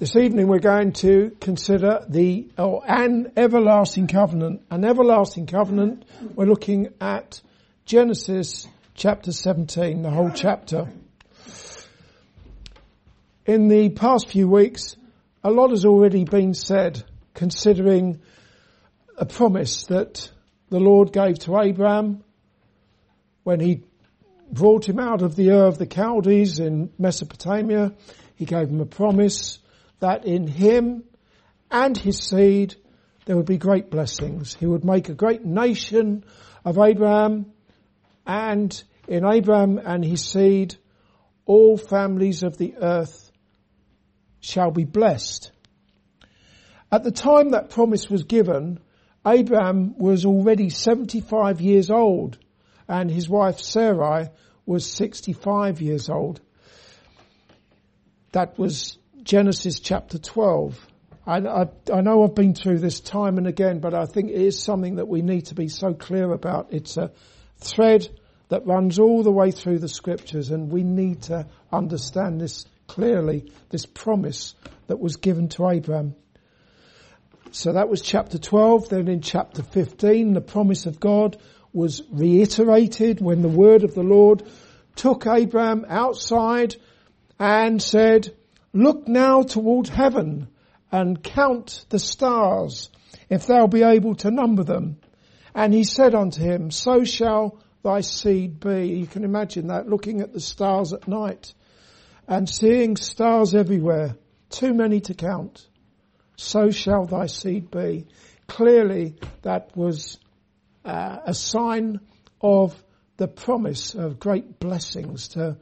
This evening we're going to consider the, oh, an everlasting covenant. An everlasting covenant, we're looking at Genesis chapter 17, the whole chapter. In the past few weeks, a lot has already been said considering a promise that the Lord gave to Abraham when he brought him out of the Ur of the Chaldees in Mesopotamia. He gave him a promise that in him and his seed there would be great blessings. He would make a great nation of Abraham and in Abraham and his seed all families of the earth shall be blessed. At the time that promise was given, Abraham was already 75 years old and his wife Sarai was 65 years old. That was Genesis chapter 12. I, I, I, know I've been through this time and again, but I think it is something that we need to be so clear about. It's a thread that runs all the way through the scriptures and we need to understand this clearly, this promise that was given to Abraham. So that was chapter 12. Then in chapter 15, the promise of God was reiterated when the word of the Lord took Abraham outside and said, Look now toward heaven and count the stars, if thou be able to number them. And he said unto him, So shall thy seed be. You can imagine that, looking at the stars at night and seeing stars everywhere, too many to count. So shall thy seed be. Clearly, that was uh, a sign of the promise of great blessings to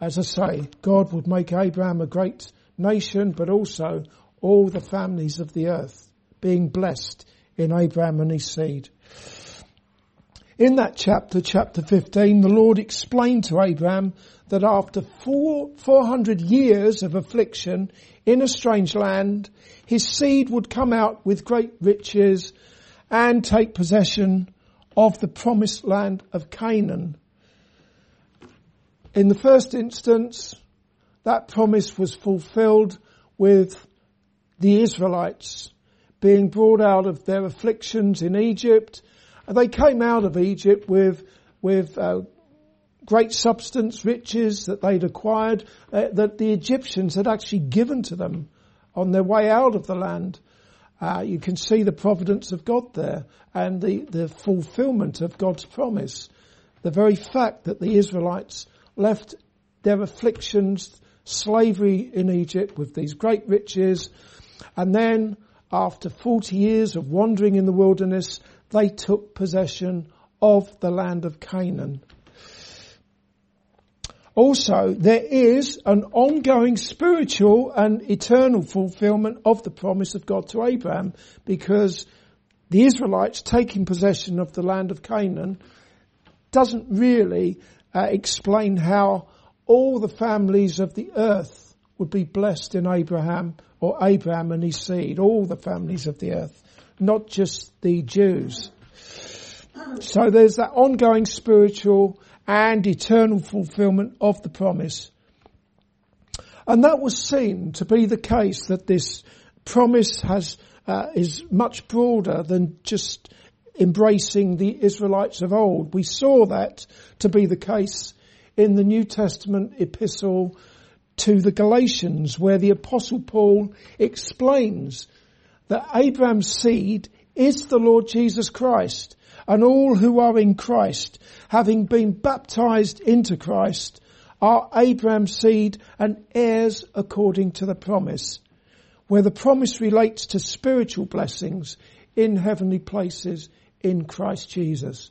as I say, God would make Abraham a great nation, but also all the families of the earth being blessed in Abraham and his seed. In that chapter, chapter 15, the Lord explained to Abraham that after four, 400 years of affliction in a strange land, his seed would come out with great riches and take possession of the promised land of Canaan in the first instance, that promise was fulfilled with the Israelites being brought out of their afflictions in Egypt. They came out of Egypt with, with uh, great substance, riches that they'd acquired, uh, that the Egyptians had actually given to them on their way out of the land. Uh, you can see the providence of God there and the, the fulfillment of God's promise. The very fact that the Israelites left their afflictions, slavery in Egypt with these great riches, and then after 40 years of wandering in the wilderness, they took possession of the land of Canaan. Also, there is an ongoing spiritual and eternal fulfillment of the promise of God to Abraham because the Israelites taking possession of the land of Canaan doesn't really uh, explain how all the families of the earth would be blessed in Abraham or Abraham and his seed, all the families of the earth, not just the Jews. So there's that ongoing spiritual and eternal fulfillment of the promise. And that was seen to be the case that this promise has, uh, is much broader than just embracing the Israelites of old. We saw that to be the case in the New Testament epistle to the Galatians where the apostle Paul explains that Abraham's seed is the Lord Jesus Christ and all who are in Christ, having been baptized into Christ, are Abraham's seed and heirs according to the promise, where the promise relates to spiritual blessings in heavenly places in Christ Jesus.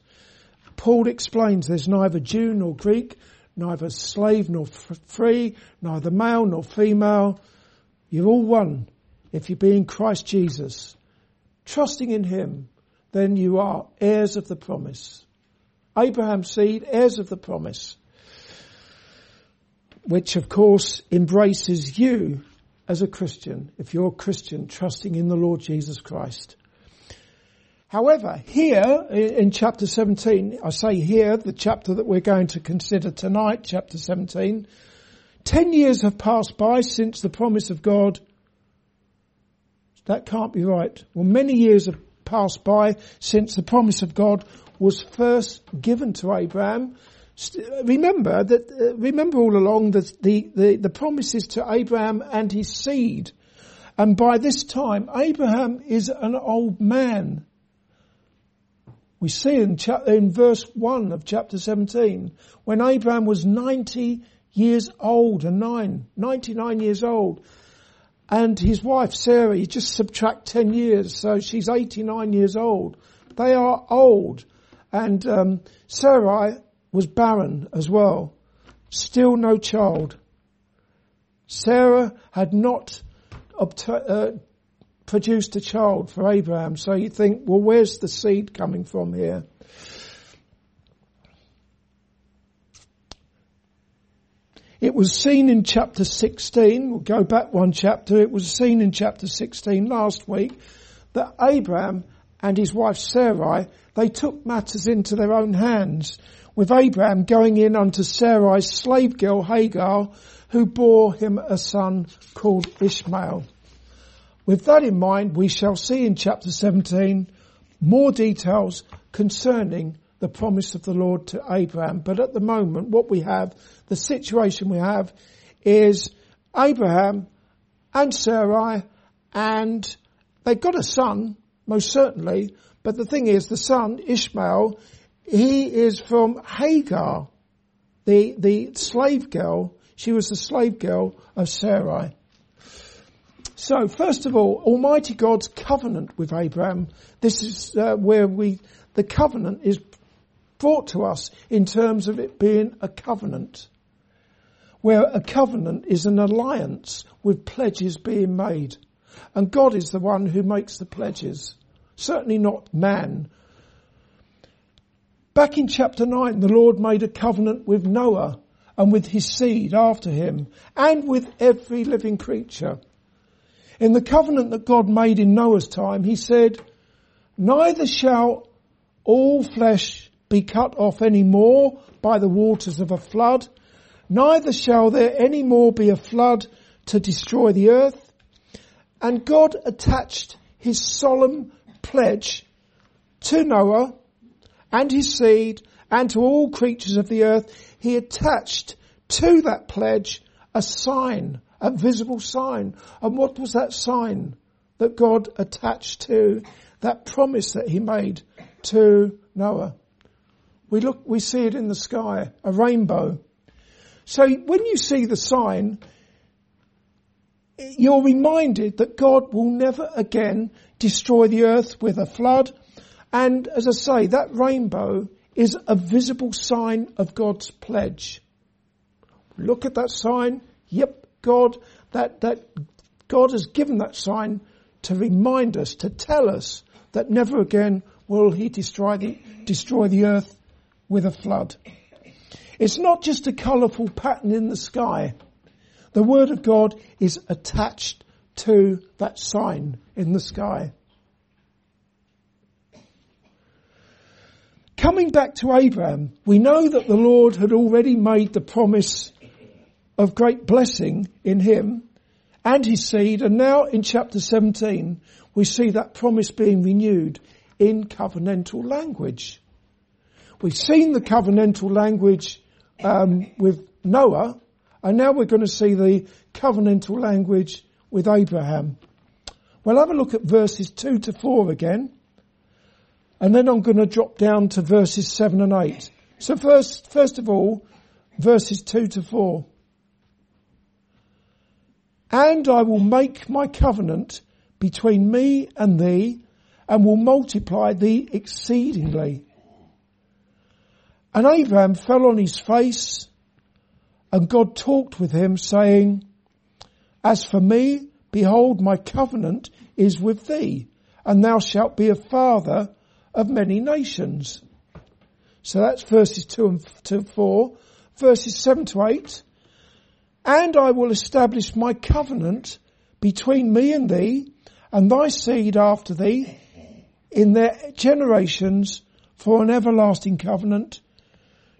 Paul explains there's neither Jew nor Greek, neither slave nor free, neither male nor female. You're all one if you be in Christ Jesus. Trusting in Him, then you are heirs of the promise. Abraham's seed, heirs of the promise. Which of course embraces you as a Christian, if you're a Christian trusting in the Lord Jesus Christ. However, here in chapter 17, I say here, the chapter that we're going to consider tonight, chapter 17, Ten years have passed by since the promise of God. That can't be right. Well, many years have passed by since the promise of God was first given to Abraham. Remember that, uh, remember all along that the, the, the promises to Abraham and his seed. And by this time, Abraham is an old man. We see in, cha- in verse 1 of chapter 17, when Abraham was 90 years old and nine, 99 years old. And his wife Sarah, you just subtract 10 years, so she's 89 years old. They are old. And um, Sarai was barren as well. Still no child. Sarah had not obta- uh, produced a child for Abraham. So you think, well, where's the seed coming from here? It was seen in chapter 16, we'll go back one chapter, it was seen in chapter 16 last week that Abraham and his wife Sarai, they took matters into their own hands, with Abraham going in unto Sarai's slave girl Hagar, who bore him a son called Ishmael. With that in mind, we shall see in chapter 17 more details concerning the promise of the Lord to Abraham. But at the moment, what we have, the situation we have is Abraham and Sarai and they've got a son, most certainly, but the thing is the son, Ishmael, he is from Hagar, the, the slave girl. She was the slave girl of Sarai. So first of all, Almighty God's covenant with Abraham. This is uh, where we, the covenant is brought to us in terms of it being a covenant. Where a covenant is an alliance with pledges being made. And God is the one who makes the pledges. Certainly not man. Back in chapter 9, the Lord made a covenant with Noah and with his seed after him and with every living creature. In the covenant that God made in Noah's time, he said, neither shall all flesh be cut off any more by the waters of a flood, neither shall there any more be a flood to destroy the earth. And God attached his solemn pledge to Noah and his seed and to all creatures of the earth. He attached to that pledge a sign a visible sign. And what was that sign that God attached to that promise that he made to Noah? We look, we see it in the sky, a rainbow. So when you see the sign, you're reminded that God will never again destroy the earth with a flood. And as I say, that rainbow is a visible sign of God's pledge. Look at that sign. Yep, God, that, that God has given that sign to remind us, to tell us that never again will he destroy the, destroy the earth with a flood. It's not just a colourful pattern in the sky. The word of God is attached to that sign in the sky. Coming back to Abraham, we know that the Lord had already made the promise of great blessing in him and his seed. And now in chapter 17, we see that promise being renewed in covenantal language. We've seen the covenantal language um, with Noah, and now we're going to see the covenantal language with Abraham. Well, have a look at verses 2 to 4 again, and then I'm going to drop down to verses 7 and 8. So first, first of all, verses 2 to 4. And I will make my covenant between me and thee and will multiply thee exceedingly. And Abraham fell on his face and God talked with him saying, as for me, behold, my covenant is with thee and thou shalt be a father of many nations. So that's verses two and to four. Verses seven to eight and I will establish my covenant between me and thee and thy seed after thee in their generations for an everlasting covenant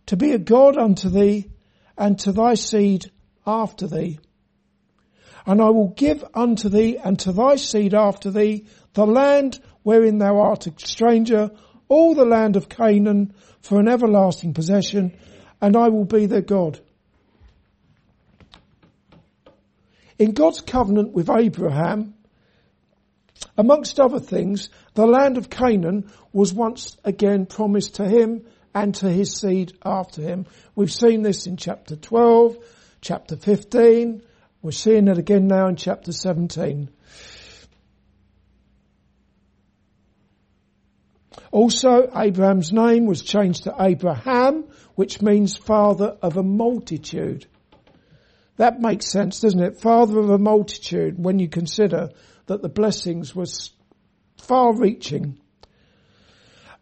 to be a God unto thee and to thy seed after thee. And I will give unto thee and to thy seed after thee the land wherein thou art a stranger, all the land of Canaan for an everlasting possession, and I will be their God. In God's covenant with Abraham, amongst other things, the land of Canaan was once again promised to him and to his seed after him. We've seen this in chapter 12, chapter 15. We're seeing it again now in chapter 17. Also, Abram's name was changed to Abraham, which means father of a multitude. That makes sense, doesn't it? Father of a multitude when you consider that the blessings were far reaching.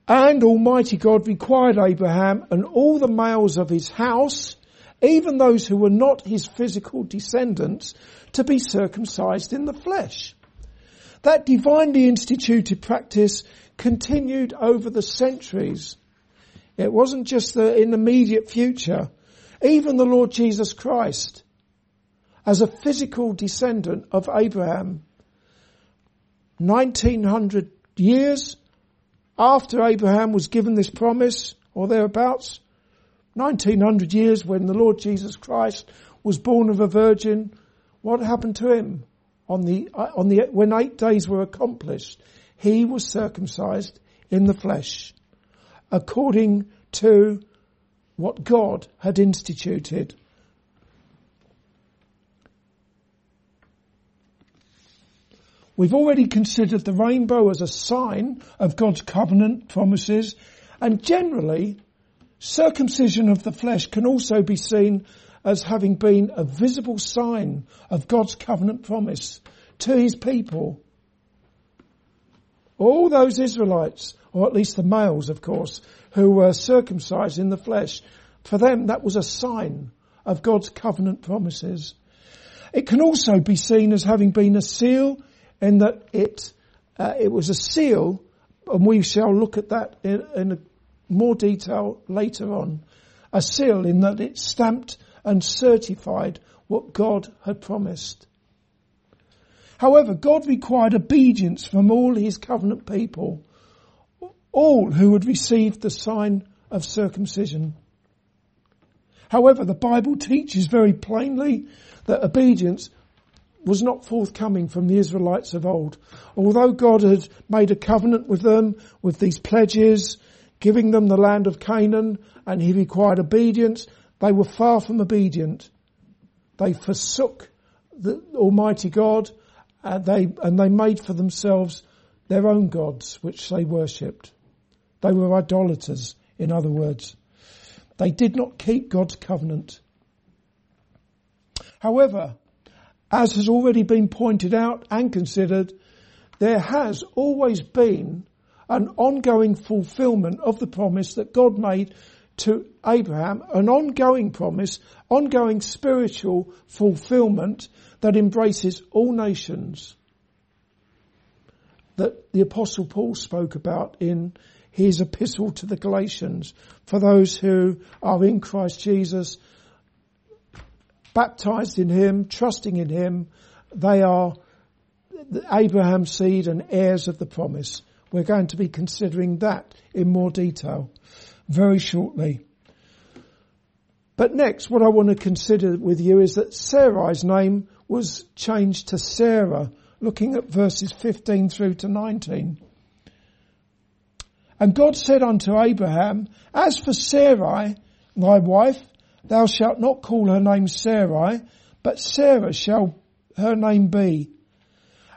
And Almighty God required Abraham and all the males of his house, even those who were not his physical descendants, to be circumcised in the flesh. That divinely instituted practice continued over the centuries. It wasn't just the, in the immediate future. Even the Lord Jesus Christ as a physical descendant of Abraham. 1900 years after Abraham was given this promise, or thereabouts, 1900 years when the Lord Jesus Christ was born of a virgin, what happened to him? On the, uh, on the, when eight days were accomplished, he was circumcised in the flesh, according to what God had instituted. We've already considered the rainbow as a sign of God's covenant promises and generally circumcision of the flesh can also be seen as having been a visible sign of God's covenant promise to his people. All those Israelites, or at least the males of course, who were circumcised in the flesh, for them that was a sign of God's covenant promises. It can also be seen as having been a seal in that it uh, it was a seal, and we shall look at that in, in more detail later on. A seal in that it stamped and certified what God had promised. However, God required obedience from all his covenant people, all who had received the sign of circumcision. However, the Bible teaches very plainly that obedience was not forthcoming from the Israelites of old. Although God had made a covenant with them with these pledges, giving them the land of Canaan, and he required obedience, they were far from obedient. They forsook the Almighty God and they, and they made for themselves their own gods, which they worshipped. They were idolaters, in other words. They did not keep God's covenant. However, as has already been pointed out and considered, there has always been an ongoing fulfillment of the promise that God made to Abraham, an ongoing promise, ongoing spiritual fulfillment that embraces all nations that the apostle Paul spoke about in his epistle to the Galatians. For those who are in Christ Jesus baptized in him, trusting in him, they are Abraham's seed and heirs of the promise. We're going to be considering that in more detail very shortly. But next, what I want to consider with you is that Sarai's name was changed to Sarah, looking at verses 15 through to 19. And God said unto Abraham, As for Sarai, thy wife, Thou shalt not call her name Sarai, but Sarah shall her name be.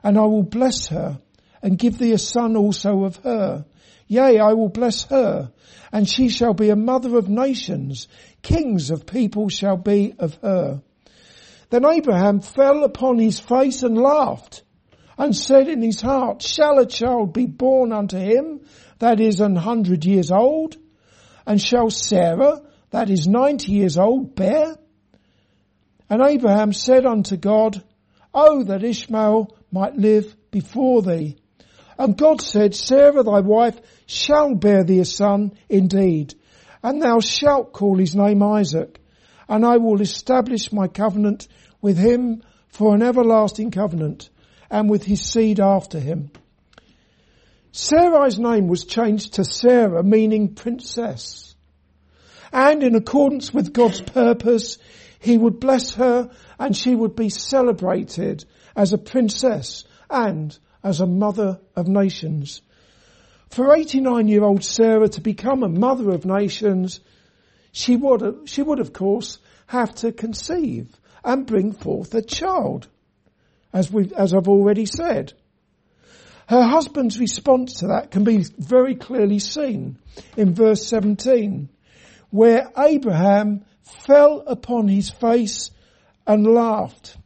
And I will bless her and give thee a son also of her. Yea, I will bless her and she shall be a mother of nations. Kings of people shall be of her. Then Abraham fell upon his face and laughed and said in his heart, shall a child be born unto him that is an hundred years old? And shall Sarah that is ninety years old bear? And Abraham said unto God, Oh, that Ishmael might live before thee. And God said, Sarah thy wife shall bear thee a son indeed, and thou shalt call his name Isaac. and I will establish my covenant with him for an everlasting covenant and with his seed after him. Sarai's name was changed to Sarah, meaning princess. And in accordance with God's purpose, he would bless her and she would be celebrated as a princess and as a mother of nations. For 89 year old Sarah to become a mother of nations, she would, she would of course have to conceive and bring forth a child, as we, as I've already said. Her husband's response to that can be very clearly seen in verse 17, where Abraham fell upon his face and laughed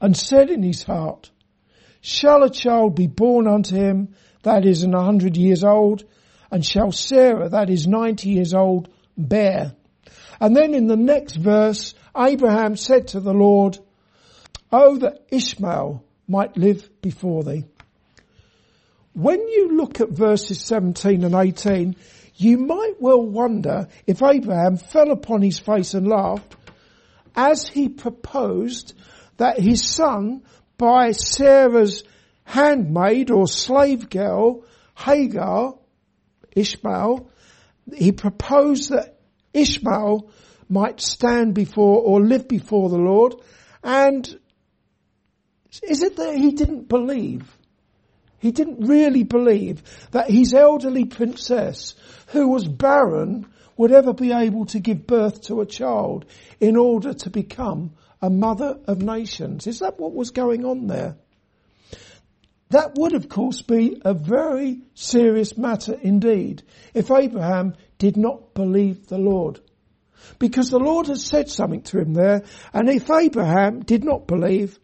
and said in his heart, shall a child be born unto him that is an hundred years old and shall Sarah that is ninety years old bear? And then in the next verse, Abraham said to the Lord, Oh, that Ishmael might live before thee. When you look at verses 17 and 18, you might well wonder if Abraham fell upon his face and laughed as he proposed that his son by Sarah's handmaid or slave girl, Hagar, Ishmael, he proposed that Ishmael might stand before or live before the Lord and is it that he didn't believe? He didn't really believe that his elderly princess, who was barren, would ever be able to give birth to a child in order to become a mother of nations. Is that what was going on there? That would of course be a very serious matter indeed if Abraham did not believe the Lord. Because the Lord has said something to him there, and if Abraham did not believe,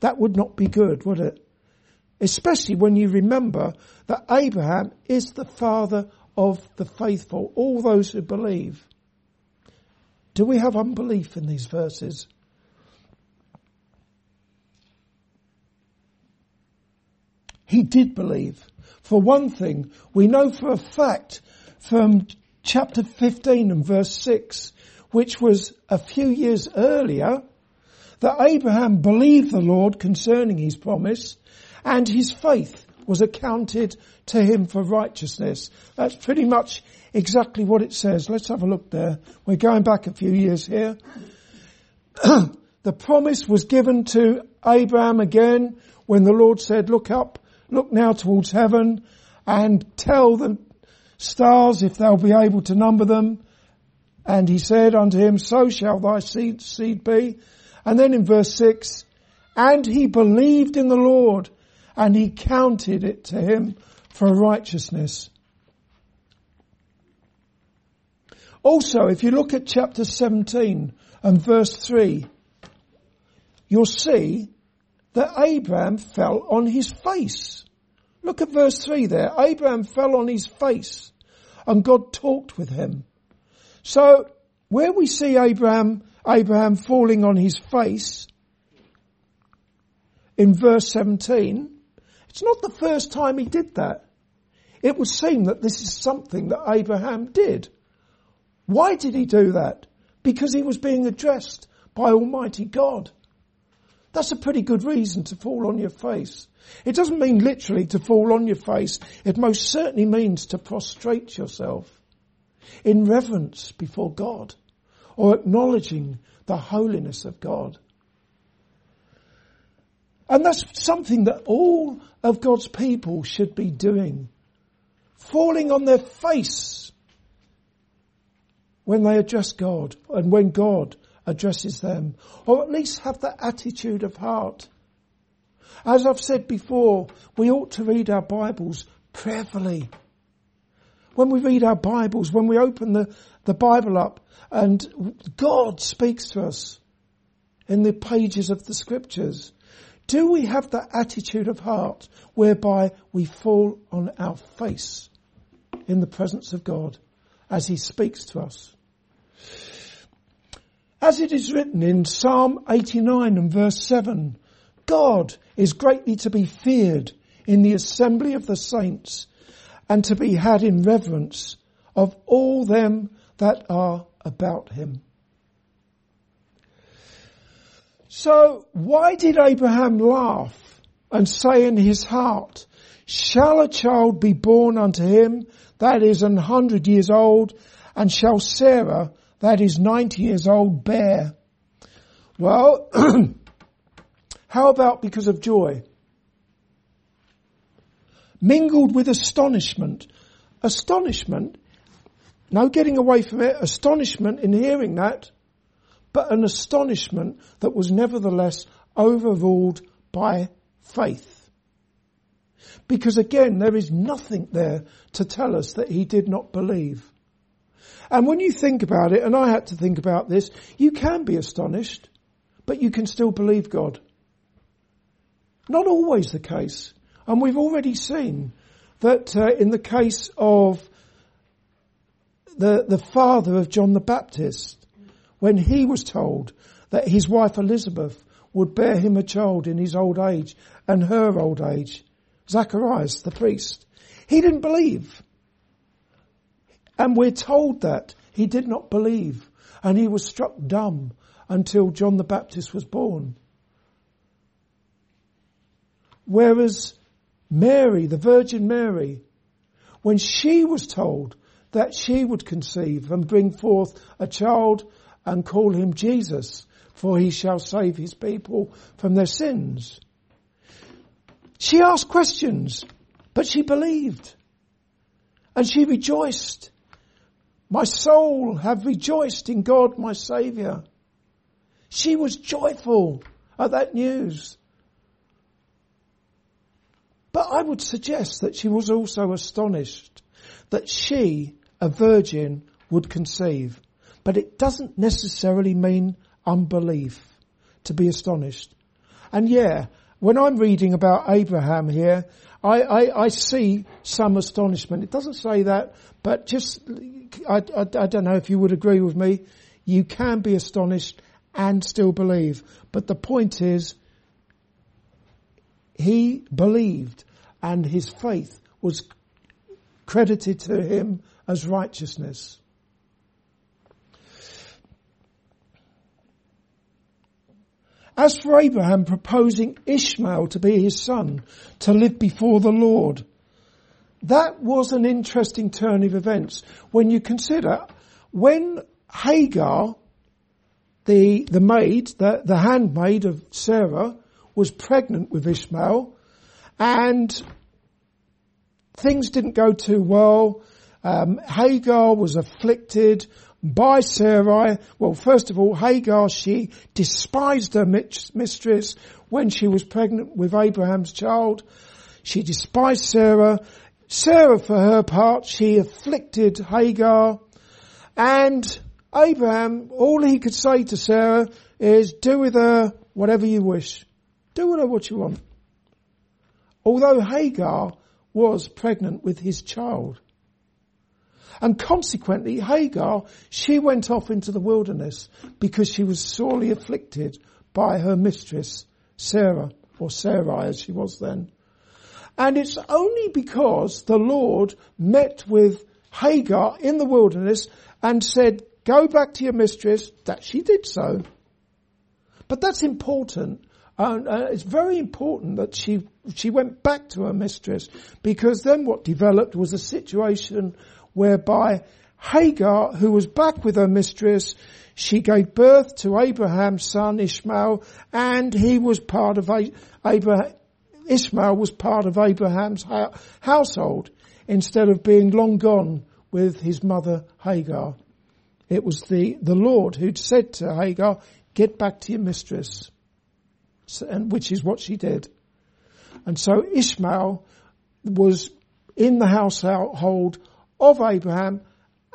that would not be good, would it? Especially when you remember that Abraham is the father of the faithful, all those who believe. Do we have unbelief in these verses? He did believe. For one thing, we know for a fact from chapter 15 and verse 6, which was a few years earlier, that Abraham believed the Lord concerning his promise and his faith was accounted to him for righteousness. That's pretty much exactly what it says. Let's have a look there. We're going back a few years here. the promise was given to Abraham again when the Lord said, look up, look now towards heaven and tell the stars if they'll be able to number them. And he said unto him, so shall thy seed, seed be. And then in verse six, and he believed in the Lord and he counted it to him for righteousness. Also, if you look at chapter 17 and verse 3, you'll see that Abraham fell on his face. Look at verse 3 there. Abraham fell on his face and God talked with him. So, where we see Abraham, Abraham falling on his face in verse 17, it's not the first time he did that. It would seem that this is something that Abraham did. Why did he do that? Because he was being addressed by Almighty God. That's a pretty good reason to fall on your face. It doesn't mean literally to fall on your face. It most certainly means to prostrate yourself in reverence before God or acknowledging the holiness of God. And that's something that all of God's people should be doing. Falling on their face when they address God and when God addresses them. Or at least have that attitude of heart. As I've said before, we ought to read our Bibles prayerfully. When we read our Bibles, when we open the, the Bible up and God speaks to us in the pages of the scriptures, do we have that attitude of heart whereby we fall on our face in the presence of God as He speaks to us? As it is written in Psalm 89 and verse 7, God is greatly to be feared in the assembly of the saints and to be had in reverence of all them that are about him. So why did Abraham laugh and say in his heart, shall a child be born unto him that is an hundred years old and shall Sarah that is ninety years old bear? Well, how about because of joy? Mingled with astonishment. Astonishment, no getting away from it, astonishment in hearing that, but an astonishment that was nevertheless overruled by faith. Because again, there is nothing there to tell us that he did not believe. And when you think about it, and I had to think about this, you can be astonished, but you can still believe God. Not always the case. And we've already seen that uh, in the case of the, the father of John the Baptist, when he was told that his wife Elizabeth would bear him a child in his old age and her old age, Zacharias, the priest. He didn't believe. And we're told that he did not believe and he was struck dumb until John the Baptist was born. Whereas Mary, the Virgin Mary, when she was told that she would conceive and bring forth a child and call him Jesus, for he shall save his people from their sins. She asked questions, but she believed. And she rejoiced. My soul have rejoiced in God my Saviour. She was joyful at that news. But I would suggest that she was also astonished that she, a virgin, would conceive. But it doesn't necessarily mean unbelief to be astonished. And yeah, when I'm reading about Abraham here, I, I, I see some astonishment. It doesn't say that, but just, I, I, I don't know if you would agree with me. You can be astonished and still believe. But the point is, he believed and his faith was credited to him as righteousness. As for Abraham proposing Ishmael to be his son, to live before the Lord, that was an interesting turn of events when you consider when Hagar, the, the maid, the, the handmaid of Sarah, was pregnant with Ishmael and things didn't go too well. Um, Hagar was afflicted by Sarai. Well, first of all, Hagar, she despised her mistress when she was pregnant with Abraham's child. She despised Sarah. Sarah, for her part, she afflicted Hagar. And Abraham, all he could say to Sarah is, do with her whatever you wish. Do with her what you want. Although Hagar was pregnant with his child. And consequently, Hagar, she went off into the wilderness because she was sorely afflicted by her mistress, Sarah, or Sarai as she was then. And it's only because the Lord met with Hagar in the wilderness and said, go back to your mistress, that she did so. But that's important. Uh, uh, it's very important that she she went back to her mistress because then what developed was a situation whereby Hagar, who was back with her mistress, she gave birth to Abraham's son Ishmael, and he was part of Abraham. Ishmael was part of Abraham's household instead of being long gone with his mother Hagar. It was the, the Lord who'd said to Hagar, get back to your mistress. So, and which is what she did. And so Ishmael was in the household of Abraham,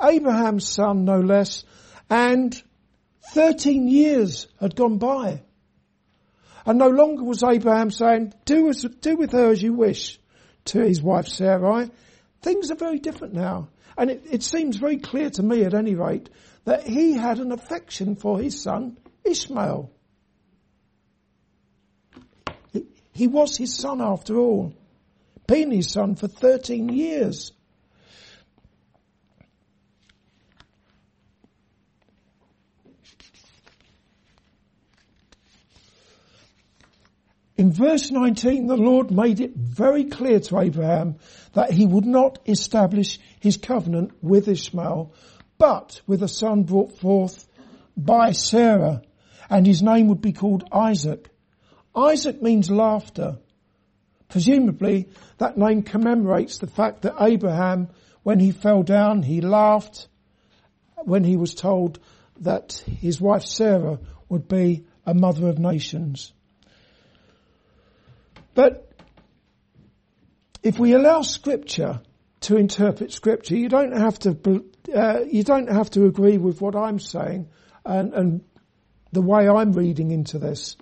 Abraham's son no less, and 13 years had gone by. And no longer was Abraham saying, do, as, do with her as you wish to his wife Sarai. Things are very different now. And it, it seems very clear to me at any rate that he had an affection for his son Ishmael. He, was his son after all. Been his son for 13 years. In verse 19, the Lord made it very clear to Abraham that he would not establish his covenant with Ishmael, but with a son brought forth by Sarah, and his name would be called Isaac. Isaac means laughter. Presumably, that name commemorates the fact that Abraham, when he fell down, he laughed when he was told that his wife Sarah would be a mother of nations. But if we allow scripture to interpret scripture, you don't have to, uh, you don't have to agree with what I'm saying and, and the way I'm reading into this.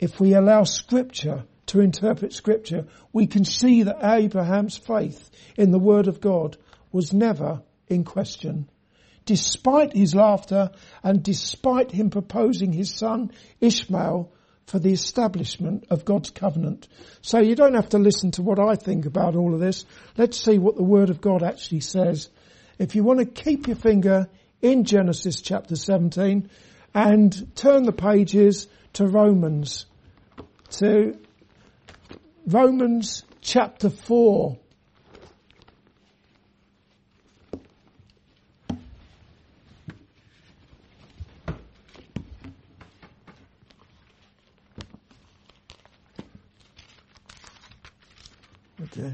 If we allow scripture to interpret scripture, we can see that Abraham's faith in the word of God was never in question. Despite his laughter and despite him proposing his son Ishmael for the establishment of God's covenant. So you don't have to listen to what I think about all of this. Let's see what the Word of God actually says. If you want to keep your finger in Genesis chapter 17 and turn the pages to Romans, to Romans chapter 4. Okay.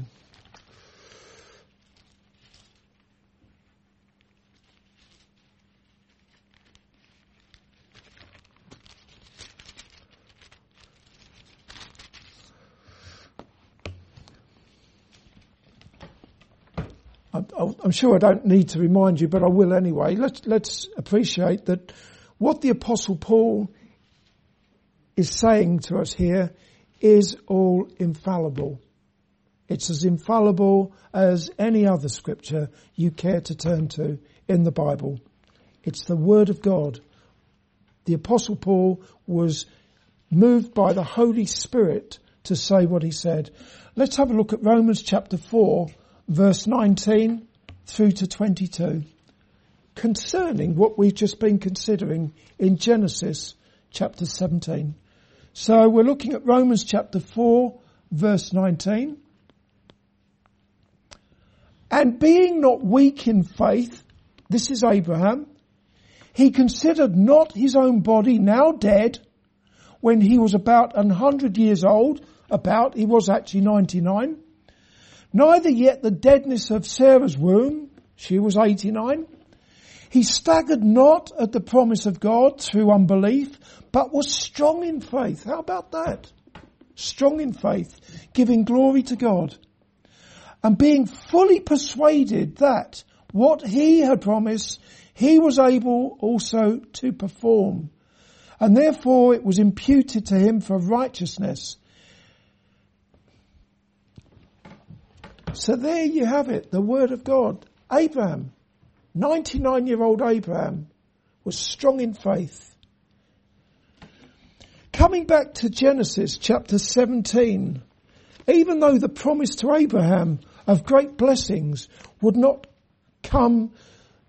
I'm sure I don't need to remind you, but I will anyway. Let's, let's appreciate that what the apostle Paul is saying to us here is all infallible. It's as infallible as any other scripture you care to turn to in the Bible. It's the Word of God. The Apostle Paul was moved by the Holy Spirit to say what he said. Let's have a look at Romans chapter 4 verse 19 through to 22 concerning what we've just been considering in Genesis chapter 17. So we're looking at Romans chapter 4 verse 19. And being not weak in faith, this is Abraham, he considered not his own body now dead when he was about a hundred years old, about, he was actually 99, neither yet the deadness of Sarah's womb, she was 89. He staggered not at the promise of God through unbelief, but was strong in faith. How about that? Strong in faith, giving glory to God and being fully persuaded that what he had promised, he was able also to perform. And therefore it was imputed to him for righteousness. So there you have it, the word of God. Abraham, 99 year old Abraham, was strong in faith. Coming back to Genesis chapter 17, even though the promise to Abraham of great blessings would not come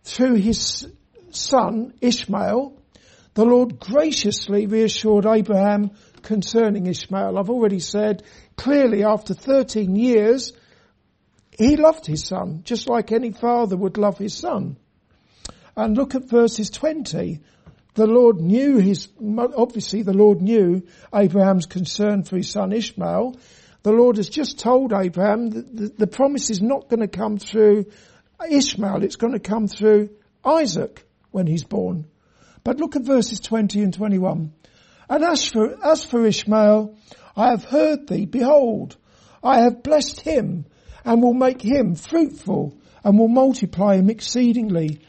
through his son Ishmael, the Lord graciously reassured Abraham concerning Ishmael. I've already said clearly after 13 years, he loved his son just like any father would love his son. And look at verses 20. The Lord knew his, obviously the Lord knew Abraham's concern for his son Ishmael the Lord has just told Abraham that the, the promise is not going to come through Ishmael, it's going to come through Isaac when he's born. But look at verses 20 and 21. And as for, as for Ishmael, I have heard thee, behold, I have blessed him and will make him fruitful and will multiply him exceedingly.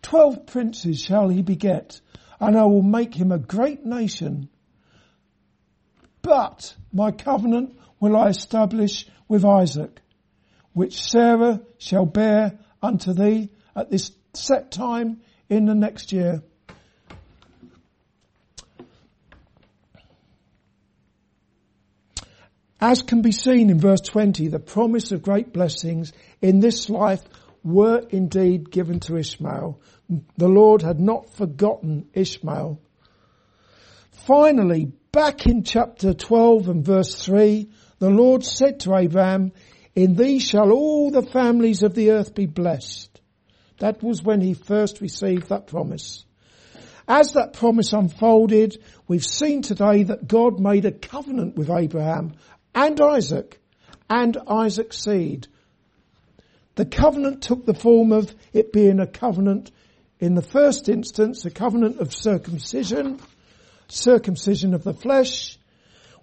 Twelve princes shall he beget and I will make him a great nation. But my covenant will I establish with Isaac, which Sarah shall bear unto thee at this set time in the next year. As can be seen in verse 20, the promise of great blessings in this life were indeed given to Ishmael. The Lord had not forgotten Ishmael. Finally, back in chapter 12 and verse 3, the Lord said to Abraham, in these shall all the families of the earth be blessed. That was when he first received that promise. As that promise unfolded, we've seen today that God made a covenant with Abraham and Isaac and Isaac's seed. The covenant took the form of it being a covenant in the first instance, a covenant of circumcision, circumcision of the flesh.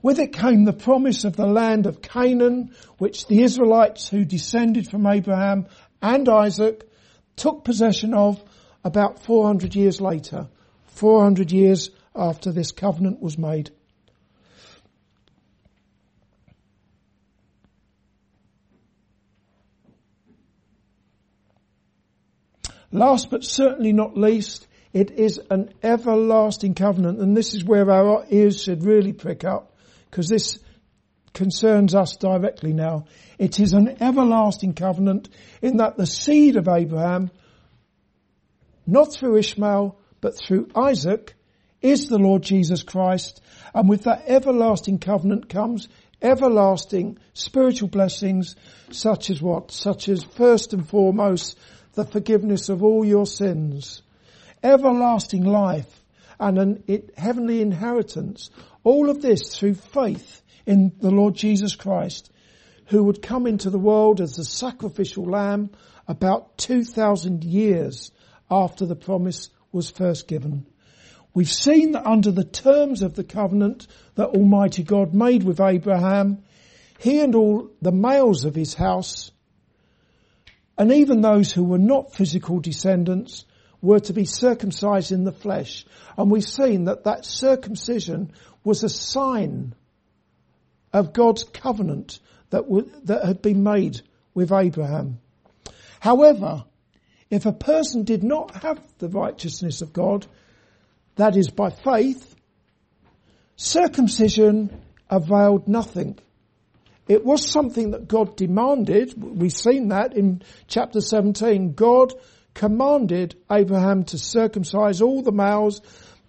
With it came the promise of the land of Canaan, which the Israelites who descended from Abraham and Isaac took possession of about 400 years later, 400 years after this covenant was made. Last but certainly not least, it is an everlasting covenant, and this is where our ears should really prick up, because this concerns us directly now. It is an everlasting covenant in that the seed of Abraham, not through Ishmael, but through Isaac, is the Lord Jesus Christ, and with that everlasting covenant comes everlasting spiritual blessings such as what? Such as first and foremost the forgiveness of all your sins, everlasting life, and an heavenly inheritance. All of this through faith in the Lord Jesus Christ, who would come into the world as the sacrificial lamb about 2,000 years after the promise was first given. We've seen that under the terms of the covenant that Almighty God made with Abraham, he and all the males of his house and even those who were not physical descendants were to be circumcised in the flesh. And we've seen that that circumcision was a sign of God's covenant that, w- that had been made with Abraham. However, if a person did not have the righteousness of God, that is by faith, circumcision availed nothing. It was something that God demanded. We've seen that in chapter 17. God commanded Abraham to circumcise all the males,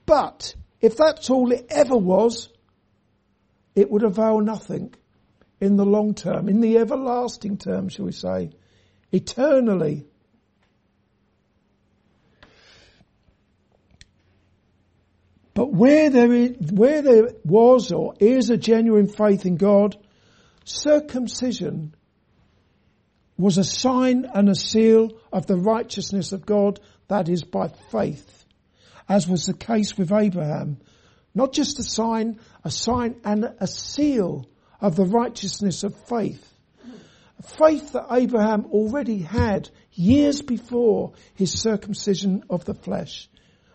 but if that's all it ever was, it would avail nothing in the long term, in the everlasting term, shall we say, eternally. But where there, is, where there was or is a genuine faith in God, circumcision was a sign and a seal of the righteousness of God that is by faith, as was the case with Abraham. Not just a sign, a sign and a seal of the righteousness of faith. Faith that Abraham already had years before his circumcision of the flesh.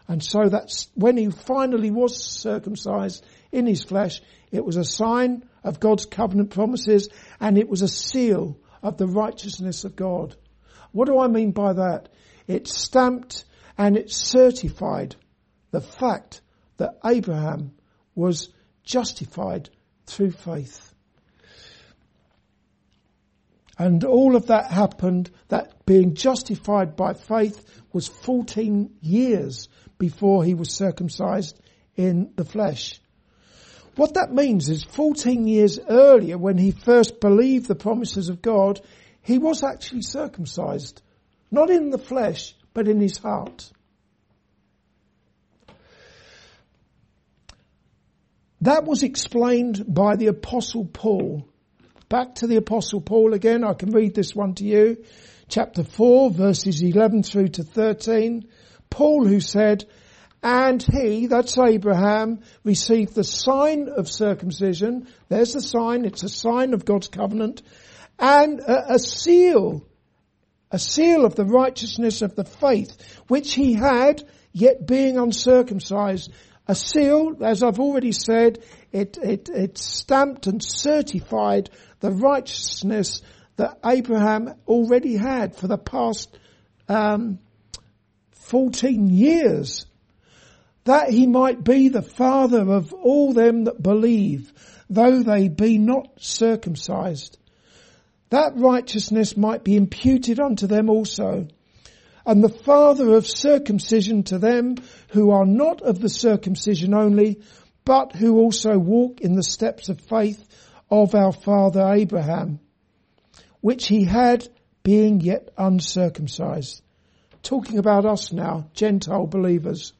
And so that's when he finally was circumcised in his flesh, it was a sign of God's covenant promises and it was a seal of the righteousness of God. What do I mean by that? It stamped and it certified the fact that Abraham was justified through faith. And all of that happened, that being justified by faith was 14 years before he was circumcised in the flesh. What that means is 14 years earlier when he first believed the promises of God, he was actually circumcised. Not in the flesh, but in his heart. That was explained by the apostle Paul. Back to the apostle Paul again, I can read this one to you. Chapter 4 verses 11 through to 13. Paul who said, and he, that's Abraham, received the sign of circumcision. There's the sign. It's a sign of God's covenant. And a, a seal, a seal of the righteousness of the faith, which he had, yet being uncircumcised. A seal, as I've already said, it, it, it stamped and certified the righteousness that Abraham already had for the past um, 14 years that he might be the father of all them that believe, though they be not circumcised. That righteousness might be imputed unto them also. And the father of circumcision to them who are not of the circumcision only, but who also walk in the steps of faith of our father Abraham, which he had being yet uncircumcised. Talking about us now, Gentile believers.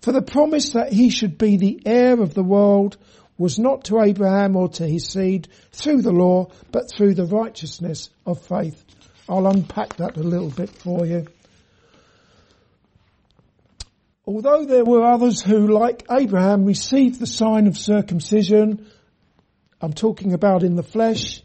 For the promise that he should be the heir of the world was not to Abraham or to his seed through the law, but through the righteousness of faith. I'll unpack that a little bit for you. Although there were others who, like Abraham, received the sign of circumcision, I'm talking about in the flesh,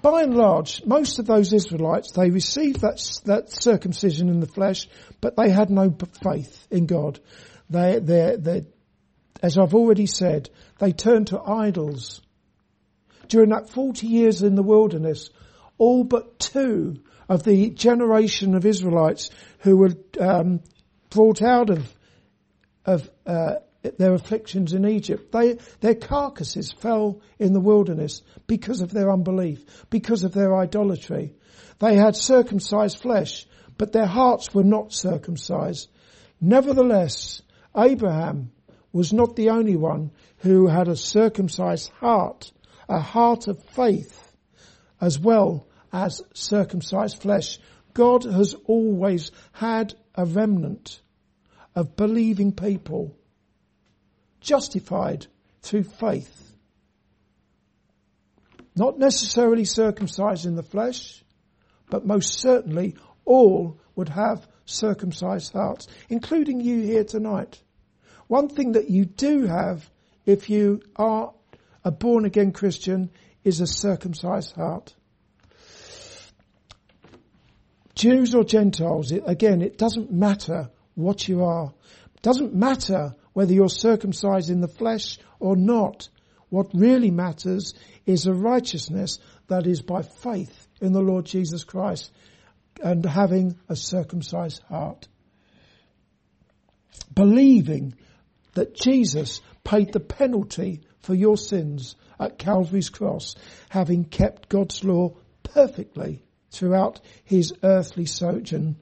by and large, most of those Israelites, they received that, that circumcision in the flesh, but they had no faith in God. They, they, they, as I've already said, they turned to idols. During that 40 years in the wilderness, all but two of the generation of Israelites who were um, brought out of of uh, their afflictions in Egypt. They, their carcasses fell in the wilderness because of their unbelief, because of their idolatry. They had circumcised flesh, but their hearts were not circumcised. Nevertheless, Abraham was not the only one who had a circumcised heart, a heart of faith, as well as circumcised flesh. God has always had a remnant of believing people justified through faith. Not necessarily circumcised in the flesh, but most certainly all would have circumcised hearts, including you here tonight. One thing that you do have if you are a born again Christian is a circumcised heart. Jews or Gentiles, it, again, it doesn't matter what you are. It doesn't matter whether you're circumcised in the flesh or not. What really matters is a righteousness that is by faith in the Lord Jesus Christ and having a circumcised heart. Believing that Jesus paid the penalty for your sins at Calvary's cross, having kept God's law perfectly throughout his earthly sojourn.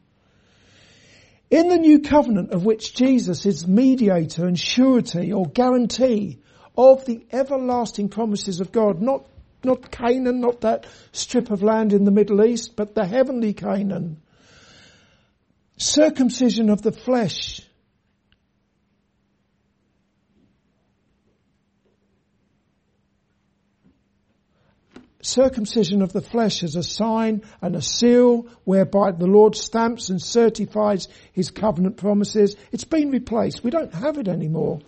In the new covenant of which Jesus is mediator and surety or guarantee of the everlasting promises of God, not, not Canaan, not that strip of land in the Middle East, but the heavenly Canaan. Circumcision of the flesh circumcision of the flesh as a sign and a seal whereby the Lord stamps and certifies his covenant promises. It's been replaced. We don't have it anymore.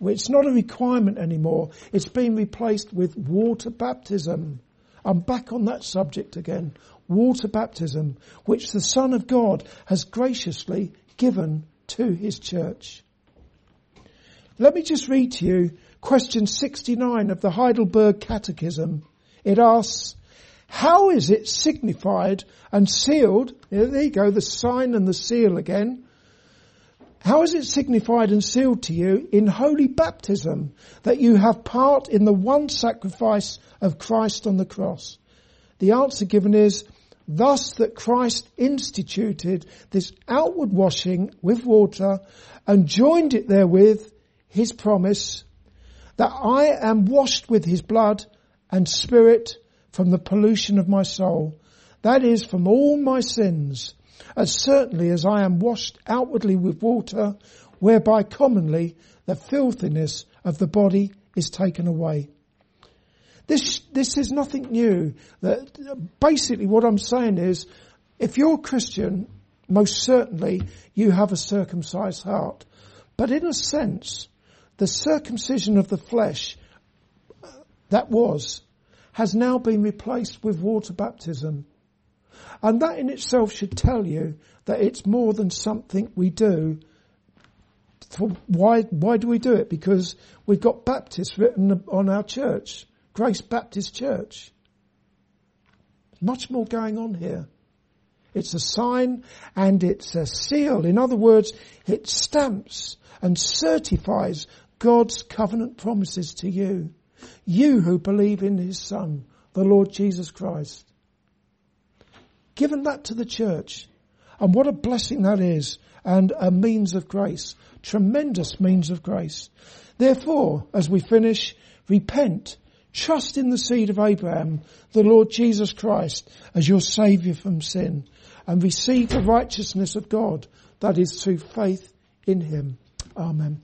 It's not a requirement anymore. It's been replaced with water baptism. I'm back on that subject again. Water baptism, which the Son of God has graciously given to his church. Let me just read to you question 69 of the Heidelberg Catechism. It asks, how is it signified and sealed? There you go, the sign and the seal again. How is it signified and sealed to you in holy baptism that you have part in the one sacrifice of Christ on the cross? The answer given is, thus that Christ instituted this outward washing with water and joined it therewith his promise that I am washed with his blood and spirit from the pollution of my soul. That is from all my sins, as certainly as I am washed outwardly with water, whereby commonly the filthiness of the body is taken away. This, this is nothing new. That basically what I'm saying is, if you're a Christian, most certainly you have a circumcised heart. But in a sense, the circumcision of the flesh that was, has now been replaced with water baptism. And that in itself should tell you that it's more than something we do. Why, why do we do it? Because we've got Baptist written on our church. Grace Baptist Church. Much more going on here. It's a sign and it's a seal. In other words, it stamps and certifies God's covenant promises to you. You who believe in His Son, the Lord Jesus Christ. Given that to the church. And what a blessing that is and a means of grace. Tremendous means of grace. Therefore, as we finish, repent, trust in the seed of Abraham, the Lord Jesus Christ, as your saviour from sin, and receive the righteousness of God that is through faith in him. Amen.